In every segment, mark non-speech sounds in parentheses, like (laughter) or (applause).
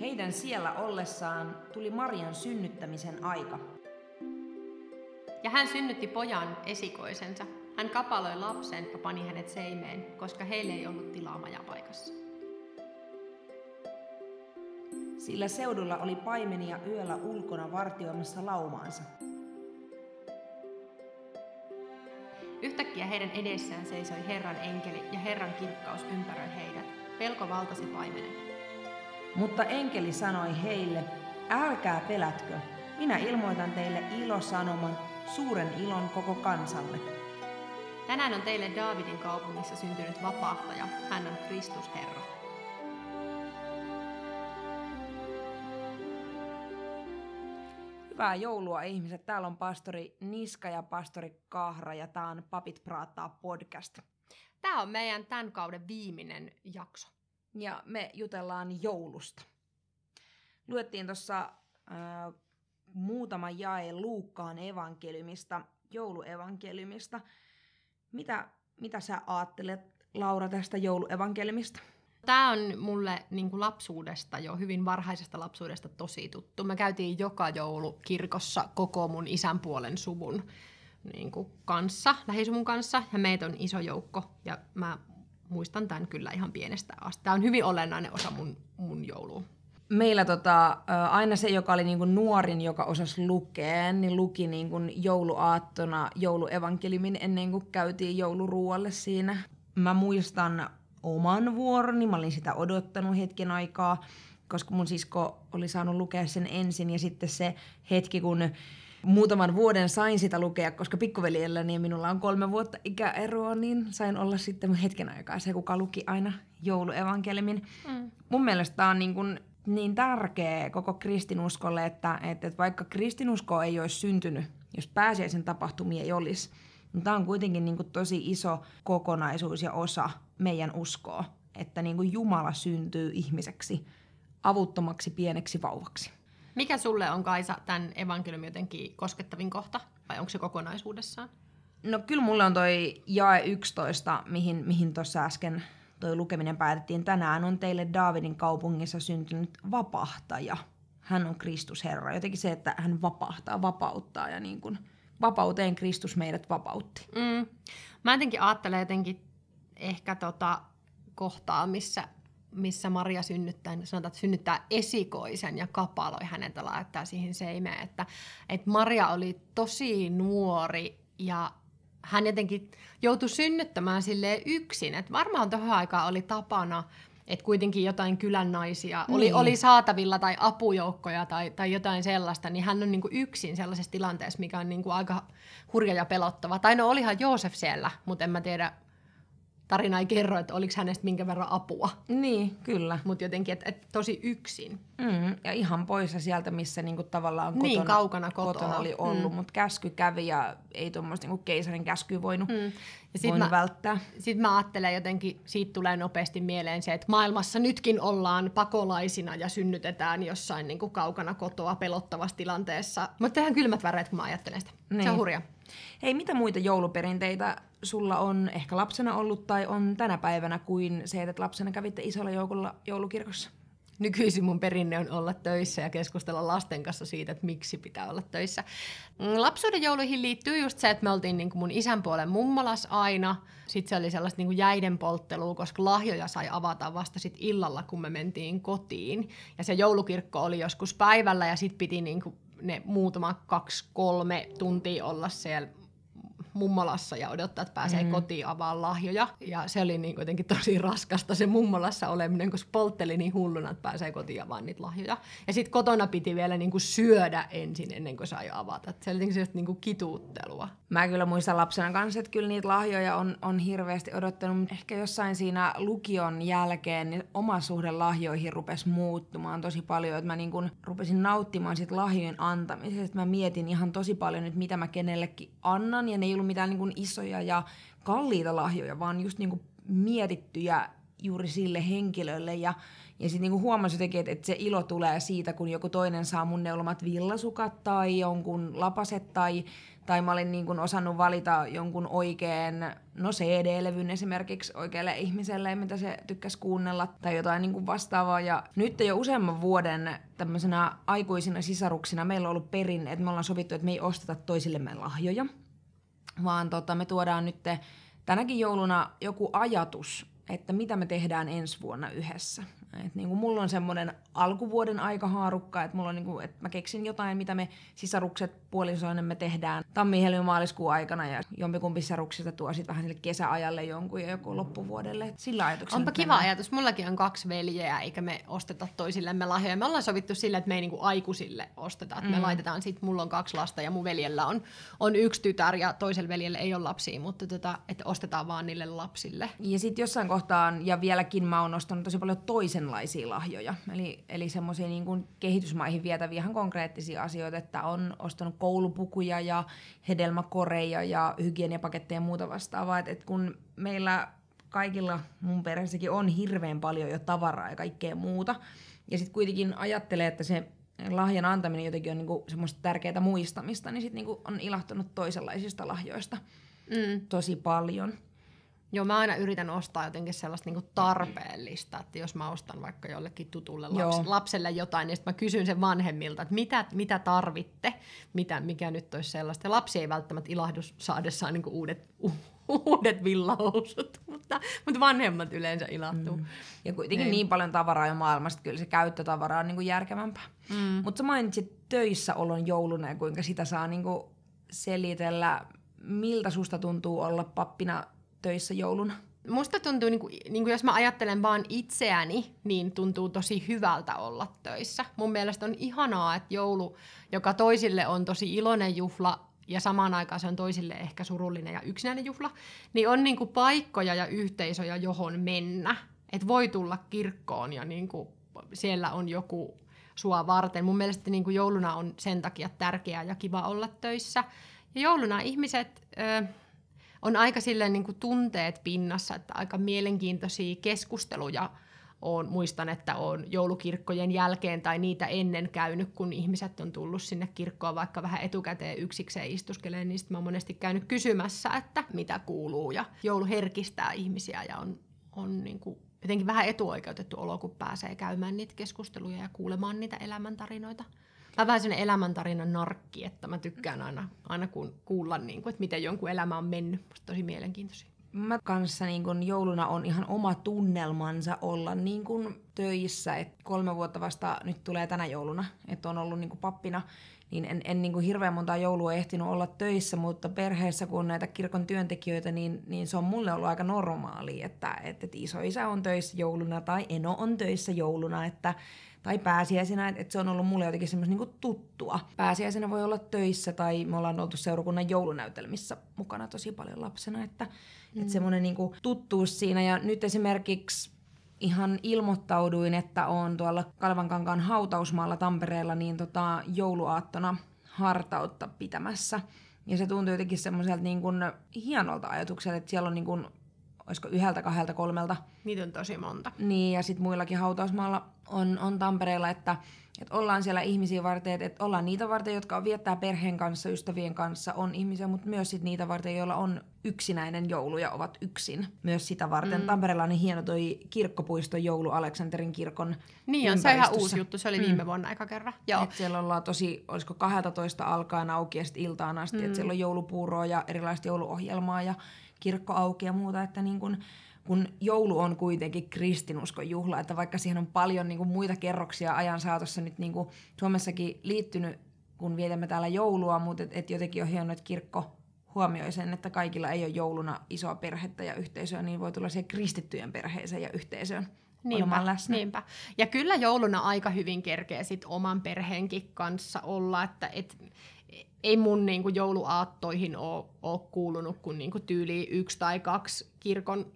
Heidän siellä ollessaan tuli Marian synnyttämisen aika. Ja hän synnytti pojan esikoisensa. Hän kapaloi lapsen ja pani hänet seimeen, koska heille ei ollut tilaa majapaikassa. Sillä seudulla oli paimenia yöllä ulkona vartioimassa laumaansa. Yhtäkkiä heidän edessään seisoi Herran enkeli ja Herran kirkkaus ympäröi heidät. Pelko valtasi paimenen. Mutta enkeli sanoi heille, älkää pelätkö, minä ilmoitan teille ilosanoman, suuren ilon koko kansalle. Tänään on teille Daavidin kaupungissa syntynyt vapahtaja. Hän on Kristus Herra. Hyvää joulua ihmiset. Täällä on pastori Niska ja pastori Kahra ja tää on Papit Praataa podcast. Tämä on meidän tämän kauden viimeinen jakso. Ja me jutellaan joulusta. Luettiin tuossa äh, muutama jae Luukkaan evankeliumista, jouluevankeliumista. Mitä, mitä sä ajattelet, Laura, tästä jouluevankeliumista? Tämä on mulle niin kuin lapsuudesta jo, hyvin varhaisesta lapsuudesta tosi tuttu. Me käytiin joka joulu kirkossa koko mun isän puolen suvun niin kuin kanssa, lähisuvun kanssa, ja meitä on iso joukko, ja mä muistan tämän kyllä ihan pienestä asti. Tämä on hyvin olennainen osa mun, mun joulua. Meillä tota, aina se, joka oli niinku nuorin, joka osasi lukea, niin luki niinku jouluaattona jouluevankeliumin ennen kuin käytiin jouluruualle siinä. Mä muistan oman vuoroni, mä olin sitä odottanut hetken aikaa, koska mun sisko oli saanut lukea sen ensin ja sitten se hetki, kun muutaman vuoden sain sitä lukea, koska pikkuveljellä niin minulla on kolme vuotta ikäeroa, niin sain olla sitten hetken aikaa se, kuka luki aina jouluevankeliumin. Mm. Mun mielestä tämä on niin, kuin niin tärkeä koko kristinuskolle, että, että vaikka kristinusko ei olisi syntynyt, jos pääsiäisen tapahtumia ei olisi, niin tämä on kuitenkin niin kuin tosi iso kokonaisuus ja osa meidän uskoa, että niin kuin Jumala syntyy ihmiseksi avuttomaksi pieneksi vauvaksi. Mikä sulle on Kaisa tämän evankeliumin jotenkin koskettavin kohta, vai onko se kokonaisuudessaan? No kyllä mulle on toi jae 11, mihin, mihin tuossa äsken toi lukeminen päätettiin. Tänään on teille Daavidin kaupungissa syntynyt vapahtaja. Hän on Kristus Herra. Jotenkin se, että hän vapahtaa, vapauttaa ja niin kuin vapauteen Kristus meidät vapautti. Mm. Mä jotenkin ajattelen jotenkin ehkä tota kohtaa, missä, missä Maria synnyttää, niin sanotaan, että synnyttää esikoisen ja kapaloi hänet ja laittaa siihen seimeen. Että, että Maria oli tosi nuori ja hän jotenkin joutui synnyttämään sille yksin. Että varmaan tuohon aikaan oli tapana, että kuitenkin jotain kylän naisia niin. oli, oli saatavilla tai apujoukkoja tai, tai jotain sellaista, niin hän on niin kuin yksin sellaisessa tilanteessa, mikä on niin kuin aika hurja ja pelottava. Tai no olihan Joosef siellä, mutta en mä tiedä, tarina ei kerro, että oliko hänestä minkä verran apua. Niin, kyllä. Mutta jotenkin, että et tosi yksin. Mm, ja ihan poissa sieltä, missä niinku tavallaan Niin, kotona, kaukana kotoa. kotona oli ollut, Mm. mutta käsky kävi ja ei tuommoista niinku keisarin käskyä voinut, Mm. Ja sit voinut mä, välttää. Sitten mä ajattelen jotenkin, siitä tulee nopeasti mieleen se, että maailmassa nytkin ollaan pakolaisina ja synnytetään jossain niin kuin kaukana kotoa pelottavassa tilanteessa. Mutta tehdään kylmät väreet, kun mä ajattelen sitä. Niin. Se Niin. on hurja. Hei, mitä muita jouluperinteitä sulla on ehkä lapsena ollut tai on tänä päivänä kuin se, että lapsena kävitte isolla joukolla joulukirkossa? Nykyisin mun perinne on olla töissä ja keskustella lasten kanssa siitä, että miksi pitää olla töissä. Mm, Lapsuuden jouluihin liittyy just se, että me oltiin niin kuin mun isän puolen mummolas aina. Sitten se oli sellaista niin kuin jäiden polttelua, koska lahjoja sai avata vasta sit illalla, kun me mentiin kotiin. Ja se joulukirkko oli joskus päivällä ja sitten piti niin kuin ne muutama kaksi-kolme tuntia olla siellä mummolassa ja odottaa, että pääsee mm. kotiin avaa lahjoja. Ja se oli niin jotenkin tosi raskasta se mummolassa oleminen, kun poltteli niin hulluna, että pääsee kotiin avaamaan niitä lahjoja. Ja sitten kotona piti vielä niin kuin syödä ensin ennen kuin sai avata. Et se oli jotenkin sellaista niin kuin kituuttelua. Mä kyllä muistan lapsena kanssa, että kyllä niitä lahjoja on, on hirveästi odottanut. Ehkä jossain siinä lukion jälkeen niin oma suhde lahjoihin rupesi muuttumaan tosi paljon. Että mä niin kun rupesin nauttimaan siitä lahjojen antamisesta. Mä mietin ihan tosi paljon nyt, mitä mä kenellekin annan. Ja ne ei ollut mitään niin kun isoja ja kalliita lahjoja, vaan just niin kun mietittyjä juuri sille henkilölle. Ja, ja sitten niinku huomasin jotenkin, että, että se ilo tulee siitä, kun joku toinen saa mun neulomat villasukat tai jonkun lapaset tai, tai mä olin niin kuin osannut valita jonkun oikean, no CD-levyn esimerkiksi oikealle ihmiselle, mitä se tykkäsi kuunnella, tai jotain niin kuin vastaavaa. Ja nyt jo useamman vuoden tämmöisenä aikuisina sisaruksina meillä on ollut perinne, että me ollaan sovittu, että me ei osteta toisillemme lahjoja, vaan tota, me tuodaan nyt tänäkin jouluna joku ajatus, että mitä me tehdään ensi vuonna yhdessä. Et niin kuin mulla on semmoinen alkuvuoden aikahaarukka, että mulla on niin kuin, että mä keksin jotain, mitä me sisarukset puolisoinen me tehdään tammi helmi maaliskuun aikana ja jompikumpi sisaruksista tuo sitten vähän sille kesäajalle jonkun ja joku loppuvuodelle. Et sillä ajatuksella Onpa kiva mennään. ajatus. Mullakin on kaksi veljeä, eikä me osteta toisillemme lahjoja. Me ollaan sovittu sillä, että me ei niin kuin aikuisille osteta. Mm. Me laitetaan sitten, mulla on kaksi lasta ja mun veljellä on, on yksi tytär ja toisella veljellä ei ole lapsia, mutta tota, että ostetaan vaan niille lapsille. Ja sitten jossain kohtaan, ja vieläkin mä oon ostanut tosi paljon toisenlaisia lahjoja. Eli, eli semmoisia niin kehitysmaihin vietäviä ihan konkreettisia asioita, että on ostanut koulupukuja ja hedelmäkoreja ja hygieniapaketteja ja muuta vastaavaa. Et, et kun meillä kaikilla mun perheessäkin on hirveän paljon jo tavaraa ja kaikkea muuta, ja sitten kuitenkin ajattelee, että se lahjan antaminen jotenkin on niinku semmoista tärkeää muistamista, niin sitten niinku on ilahtunut toisenlaisista lahjoista mm. tosi paljon. Joo, mä aina yritän ostaa jotenkin sellaista niinku tarpeellista, että jos mä ostan vaikka jollekin tutulle laps, lapselle jotain, niin sitten mä kysyn sen vanhemmilta, että mitä, mitä tarvitte, mitä, mikä nyt olisi sellaista. Ja lapsi ei välttämättä ilahdu saadessaan niinku uudet, (laughs) uudet villahousut, mutta, mutta vanhemmat yleensä ilahtuu. Mm. Ja kuitenkin ei. niin paljon tavaraa jo maailmasta, kyllä se käyttötavara on niinku järkevämpää. Mm. Mutta sä mainitsit töissä olon jouluna ja kuinka sitä saa niinku selitellä. Miltä susta tuntuu olla pappina töissä jouluna? Musta tuntuu, niin kuin, niin kuin jos mä ajattelen vaan itseäni, niin tuntuu tosi hyvältä olla töissä. Mun mielestä on ihanaa, että joulu, joka toisille on tosi iloinen juhla, ja samaan aikaan se on toisille ehkä surullinen ja yksinäinen juhla, niin on niin kuin paikkoja ja yhteisöjä, johon mennä. Että voi tulla kirkkoon ja niin kuin siellä on joku sua varten. Mun mielestä niin kuin jouluna on sen takia tärkeää ja kiva olla töissä. Ja jouluna ihmiset... Öö, on aika silleen niin kuin tunteet pinnassa, että aika mielenkiintoisia keskusteluja on, muistan, että on joulukirkkojen jälkeen tai niitä ennen käynyt, kun ihmiset on tullut sinne kirkkoon vaikka vähän etukäteen yksikseen istuskeleen, niin sitten mä oon monesti käynyt kysymässä, että mitä kuuluu. Ja joulu herkistää ihmisiä ja on, on niin kuin jotenkin vähän etuoikeutettu olo, kun pääsee käymään niitä keskusteluja ja kuulemaan niitä elämäntarinoita mä vähän sellainen elämäntarinan narkki, että mä tykkään aina, aina kun kuulla, niin kuin, että miten jonkun elämä on mennyt. Musta tosi mielenkiintoisia. Mä kanssa niin kun jouluna on ihan oma tunnelmansa olla niin kun töissä. Et kolme vuotta vasta nyt tulee tänä jouluna, että on ollut niin pappina. Niin en, en niin hirveän monta joulua ehtinyt olla töissä, mutta perheessä kun on näitä kirkon työntekijöitä, niin, niin se on mulle ollut aika normaali, että, että, että isoisä on töissä jouluna tai eno on töissä jouluna, että tai pääsiäisenä, että se on ollut mulle jotenkin semmoista niinku tuttua. Pääsiäisenä voi olla töissä tai me ollaan oltu seurakunnan joulunäytelmissä mukana tosi paljon lapsena, että, mm. että semmoinen niinku tuttuus siinä. Ja nyt esimerkiksi ihan ilmoittauduin, että on tuolla Kalvankankaan hautausmaalla Tampereella niin tota, jouluaattona hartautta pitämässä. Ja se tuntuu jotenkin semmoiselta niin kuin hienolta ajatukselta, että siellä on niin kuin, olisiko yhdeltä, kahdelta, kolmelta. Niitä on tosi monta. Niin, ja sitten muillakin hautausmaalla on, on Tampereella, että, että ollaan siellä ihmisiä varten, että, että ollaan niitä varten, jotka viettää perheen kanssa, ystävien kanssa, on ihmisiä, mutta myös sit niitä varten, joilla on yksinäinen joulu ja ovat yksin. Myös sitä varten. Mm. Tampereella on niin hieno toi kirkkopuisto joulu Aleksanterin kirkon Niin on, se on ihan uusi juttu, se oli viime mm. vuonna aika kerran. Joo. Et siellä ollaan tosi, olisiko 12 alkaen auki ja sitten iltaan asti, mm. että siellä on joulupuuroa ja erilaista jouluohjelmaa ja kirkko auki ja muuta, että niin kun, kun joulu on kuitenkin kristinuskon juhla, että vaikka siihen on paljon niin kuin muita kerroksia ajan saatossa nyt niin kuin Suomessakin liittynyt, kun vietämme täällä joulua, mutta et, et jotenkin on hienoa, että kirkko huomioi sen, että kaikilla ei ole jouluna isoa perhettä ja yhteisöä, niin voi tulla siihen kristittyjen perheeseen ja yhteisöön Niinpä, läsnä. niinpä. Ja kyllä jouluna aika hyvin kerkee sit oman perheenkin kanssa olla, että et, ei mun niinku jouluaattoihin ole, ole kuulunut kuin niinku tyyli yksi tai kaksi kirkon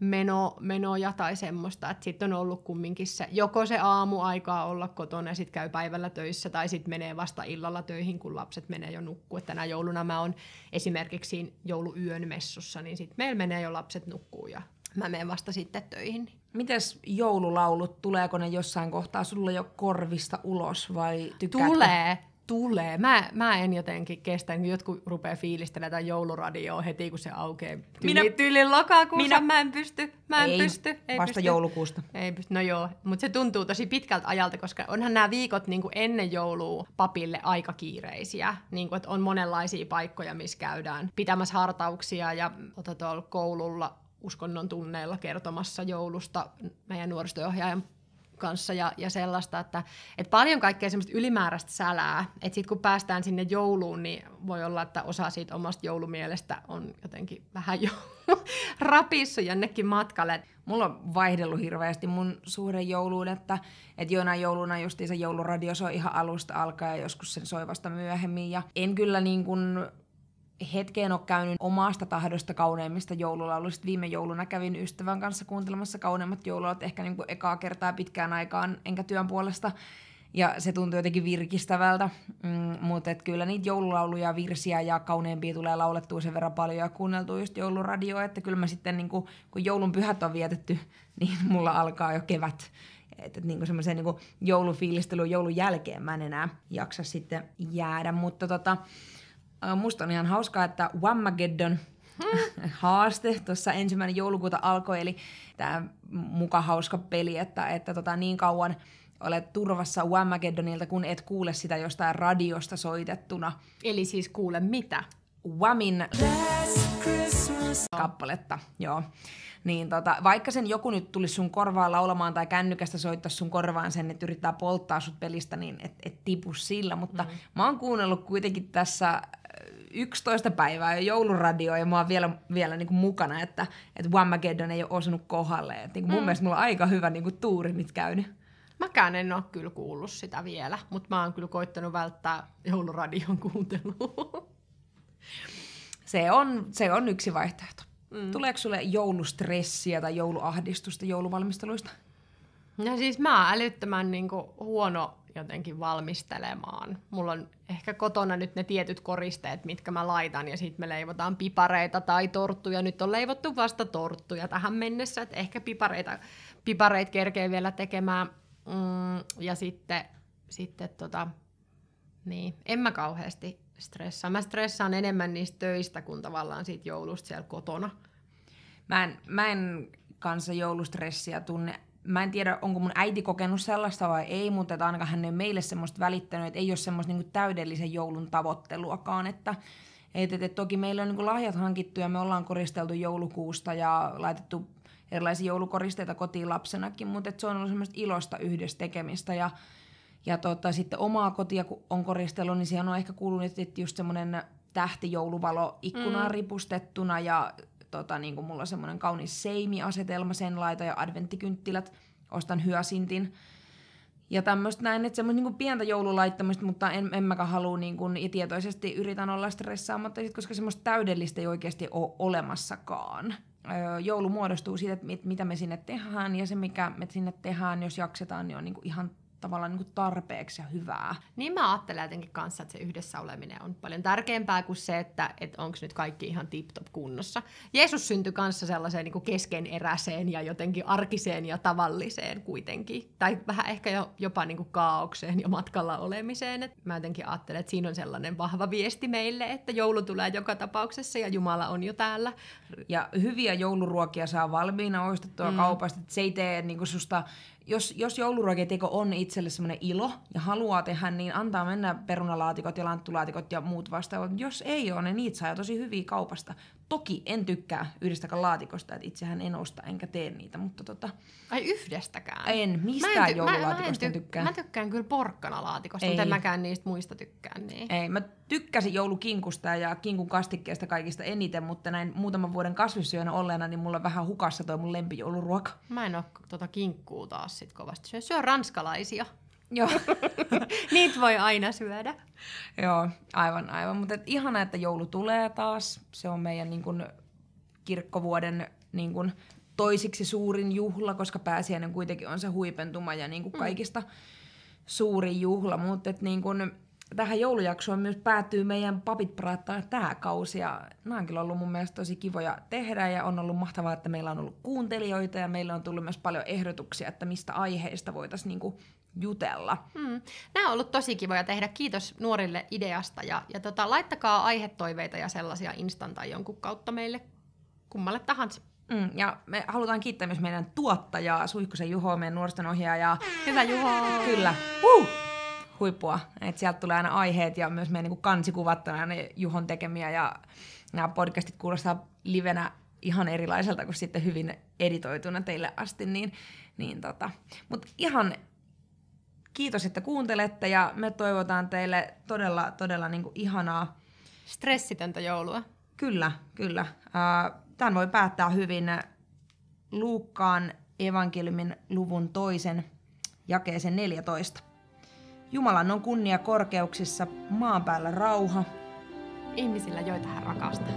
meno, menoja tai semmoista, sitten on ollut kumminkin se, joko se aamu aikaa olla kotona ja sitten käy päivällä töissä tai sitten menee vasta illalla töihin, kun lapset menee jo nukkuu. Tänä jouluna mä oon esimerkiksi jouluyön messussa, niin sitten meillä menee jo lapset nukkuu ja mä menen vasta sitten töihin. Mites joululaulut, tuleeko ne jossain kohtaa sulla jo korvista ulos vai tykkäätkö? Tulee, tulee. Mä, mä en jotenkin kestä, kun jotkut rupeaa fiilistelemään tätä jouluradioa heti, kun se aukeaa tyyli, Minä- tyylin lokakuussa. Minä- Mä en pysty, mä en ei, pysty. Ei vasta pysty. joulukuusta. Ei pysty, no joo, mutta se tuntuu tosi pitkältä ajalta, koska onhan nämä viikot niin kuin ennen joulua papille aika kiireisiä. Niin kuin, että on monenlaisia paikkoja, missä käydään pitämässä hartauksia ja tuolla koululla uskonnon tunneilla kertomassa joulusta meidän nuorisotyöohjaajan kanssa ja, ja sellaista, että, että paljon kaikkea semmoista ylimääräistä sälää, että sitten kun päästään sinne jouluun, niin voi olla, että osa siitä omasta joulumielestä on jotenkin vähän jo (laughs) rapissu jonnekin matkalle. Mulla on vaihdellut hirveästi mun suuren jouluun, että, että jonain jouluna justiinsa jouluradio soi ihan alusta alkaen ja joskus sen soi vasta myöhemmin. Ja en kyllä niin kuin hetkeen ole käynyt omasta tahdosta kauneimmista joululauluista. Viime jouluna kävin ystävän kanssa kuuntelemassa kauneimmat joululaulut ehkä niin kuin ekaa kertaa pitkään aikaan, enkä työn puolesta. Ja se tuntui jotenkin virkistävältä, mm, mutta et kyllä niitä joululauluja, virsiä ja kauneimpia tulee laulettua sen verran paljon ja kuunneltua just jouluradioa, että kyllä mä sitten niin kun, kun joulun pyhät on vietetty, (laughs) niin mulla alkaa jo kevät. Että et niin semmoiseen niin joulufiilistelyyn joulun jälkeen mä en enää jaksa sitten jäädä, mutta tota, musta on ihan hauskaa, että Whamageddon (laughs) haaste tuossa ensimmäinen joulukuuta alkoi, eli tämä muka hauska peli, että, että tota, niin kauan olet turvassa Whamageddonilta, kun et kuule sitä jostain radiosta soitettuna Eli siis kuule mitä? Whamin kappaletta, joo. Niin tota, vaikka sen joku nyt tulisi sun korvaan laulamaan tai kännykästä soittaa sun korvaan sen, että yrittää polttaa sut pelistä, niin et, et tipu sillä. Mutta mm. mä oon kuunnellut kuitenkin tässä 11 päivää jo jouluradioa ja mä oon vielä, vielä niin kuin mukana, että, että Whamageddon ei ole osunut kohdalle. Et niin kuin mun mielestä mulla on aika hyvä niin kuin tuuri nyt käynyt. Mäkään en ole kyllä kuullut sitä vielä, mutta mä oon kyllä koittanut välttää jouluradion kuuntelua. (laughs) Se on, se on yksi vaihtoehto. Mm. Tuleeko sulle joulustressiä tai jouluahdistusta jouluvalmisteluista? No siis mä oon älyttömän niin kuin, huono jotenkin valmistelemaan. Mulla on ehkä kotona nyt ne tietyt koristeet, mitkä mä laitan, ja sitten me leivotaan pipareita tai torttuja. Nyt on leivottu vasta torttuja tähän mennessä, että ehkä pipareita, pipareit kerkee vielä tekemään. Mm, ja sitten, sitten tota, niin, en mä kauheasti stressaa. Mä stressaan enemmän niistä töistä kuin tavallaan siitä joulusta siellä kotona. Mä en, mä en kanssa joulustressiä tunne. Mä en tiedä, onko mun äiti kokenut sellaista vai ei, mutta että ainakaan hän ei meille semmoista välittänyt, että ei ole semmoista niinku täydellisen joulun tavoitteluakaan. Että, et, et, et toki meillä on niinku lahjat hankittu ja me ollaan koristeltu joulukuusta ja laitettu erilaisia joulukoristeita kotiin lapsenakin, mutta et se on ollut semmoista ilosta yhdessä tekemistä ja ja tota, sitten omaa kotia kun on koristellut, niin siihen on ehkä kuulunut että just semmoinen tähtijouluvalo ikkunaan mm. ripustettuna ja tota, niin kuin mulla on semmoinen kaunis seimi-asetelma sen laita ja adventtikynttilät. Ostan hyasintin. Ja tämmöistä näin, että semmoista niin pientä joululaittamista, mutta en, en mäkään halua niin kuin, ja tietoisesti yritän olla stressaamatta, koska semmoista täydellistä ei oikeasti ole olemassakaan. Öö, joulu muodostuu siitä, että mit, mitä me sinne tehdään ja se, mikä me sinne tehdään, jos jaksetaan, niin on niin kuin ihan tavallaan niin kuin tarpeeksi ja hyvää. Niin mä ajattelen jotenkin kanssa, että se yhdessä oleminen on paljon tärkeämpää kuin se, että, että onko nyt kaikki ihan tip-top kunnossa. Jeesus syntyi kanssa sellaiseen niin kuin keskeneräiseen ja jotenkin arkiseen ja tavalliseen kuitenkin. Tai vähän ehkä jo, jopa niin kuin kaaukseen ja matkalla olemiseen. Et mä jotenkin ajattelen, että siinä on sellainen vahva viesti meille, että joulu tulee joka tapauksessa ja Jumala on jo täällä. Ja hyviä jouluruokia saa valmiina ostettua mm. kaupasta. Se ei tee niin kuin susta jos, jos jouluruokateko on itselle semmoinen ilo ja haluaa tehdä, niin antaa mennä perunalaatikot ja lanttulaatikot ja muut vastaavat. Jos ei ole, niin niitä saa tosi hyviä kaupasta. Toki en tykkää yhdestäkään laatikosta, että itsehän en osta enkä tee niitä, mutta tota... Ai yhdestäkään? En, mistään ty- joululaatikosta mä, mä en tykkää. Mä tykkään kyllä porkkanalaatikosta, mutta en mäkään niistä muista tykkään. Niin. Ei, mä tykkäsin joulukinkusta ja kinkun kastikkeesta kaikista eniten, mutta näin muutaman vuoden kasvissyönä olleena, niin mulla on vähän hukassa toi mun lempijouluruoka. Mä en oo tota kinkkuu taas sit kovasti. Syö, syö ranskalaisia. Joo. (laughs) Niitä voi aina syödä. Joo, aivan, aivan. Mutta et ihana, että joulu tulee taas. Se on meidän niin kun, kirkkovuoden niin kun, toisiksi suurin juhla, koska pääsiäinen kuitenkin on se huipentuma ja niin kun, kaikista suurin juhla. Mutta niin kun, tähän joulujaksoon myös päättyy meidän Papit praattaa tämä kausi. Ja nämä on kyllä ollut mun mielestä tosi kivoja tehdä ja on ollut mahtavaa, että meillä on ollut kuuntelijoita ja meillä on tullut myös paljon ehdotuksia, että mistä aiheista voitaisiin niinku jutella. Mm. Nämä on ollut tosi kivoja tehdä. Kiitos nuorille ideasta ja, ja tota, laittakaa aihetoiveita ja sellaisia instan tai jonkun kautta meille kummalle tahansa. Mm, ja me halutaan kiittää myös meidän tuottajaa, Suihkusen Juho, meidän nuorten ohjaajaa. Hyvä Juho! Kyllä. Uh! Huippua. Et sieltä tulee aina aiheet ja myös meidän niin kansikuvat on aina Juhon tekemiä ja nämä podcastit kuulostaa livenä ihan erilaiselta kuin sitten hyvin editoituna teille asti. Niin, niin tota. Mutta ihan kiitos, että kuuntelette ja me toivotaan teille todella, todella niin kuin ihanaa. Stressitöntä joulua. Kyllä, kyllä. Tämän voi päättää hyvin Luukkaan evankeliumin luvun toisen jakeeseen 14. Jumalan on kunnia korkeuksissa, maan päällä rauha. Ihmisillä, joita hän rakastaa.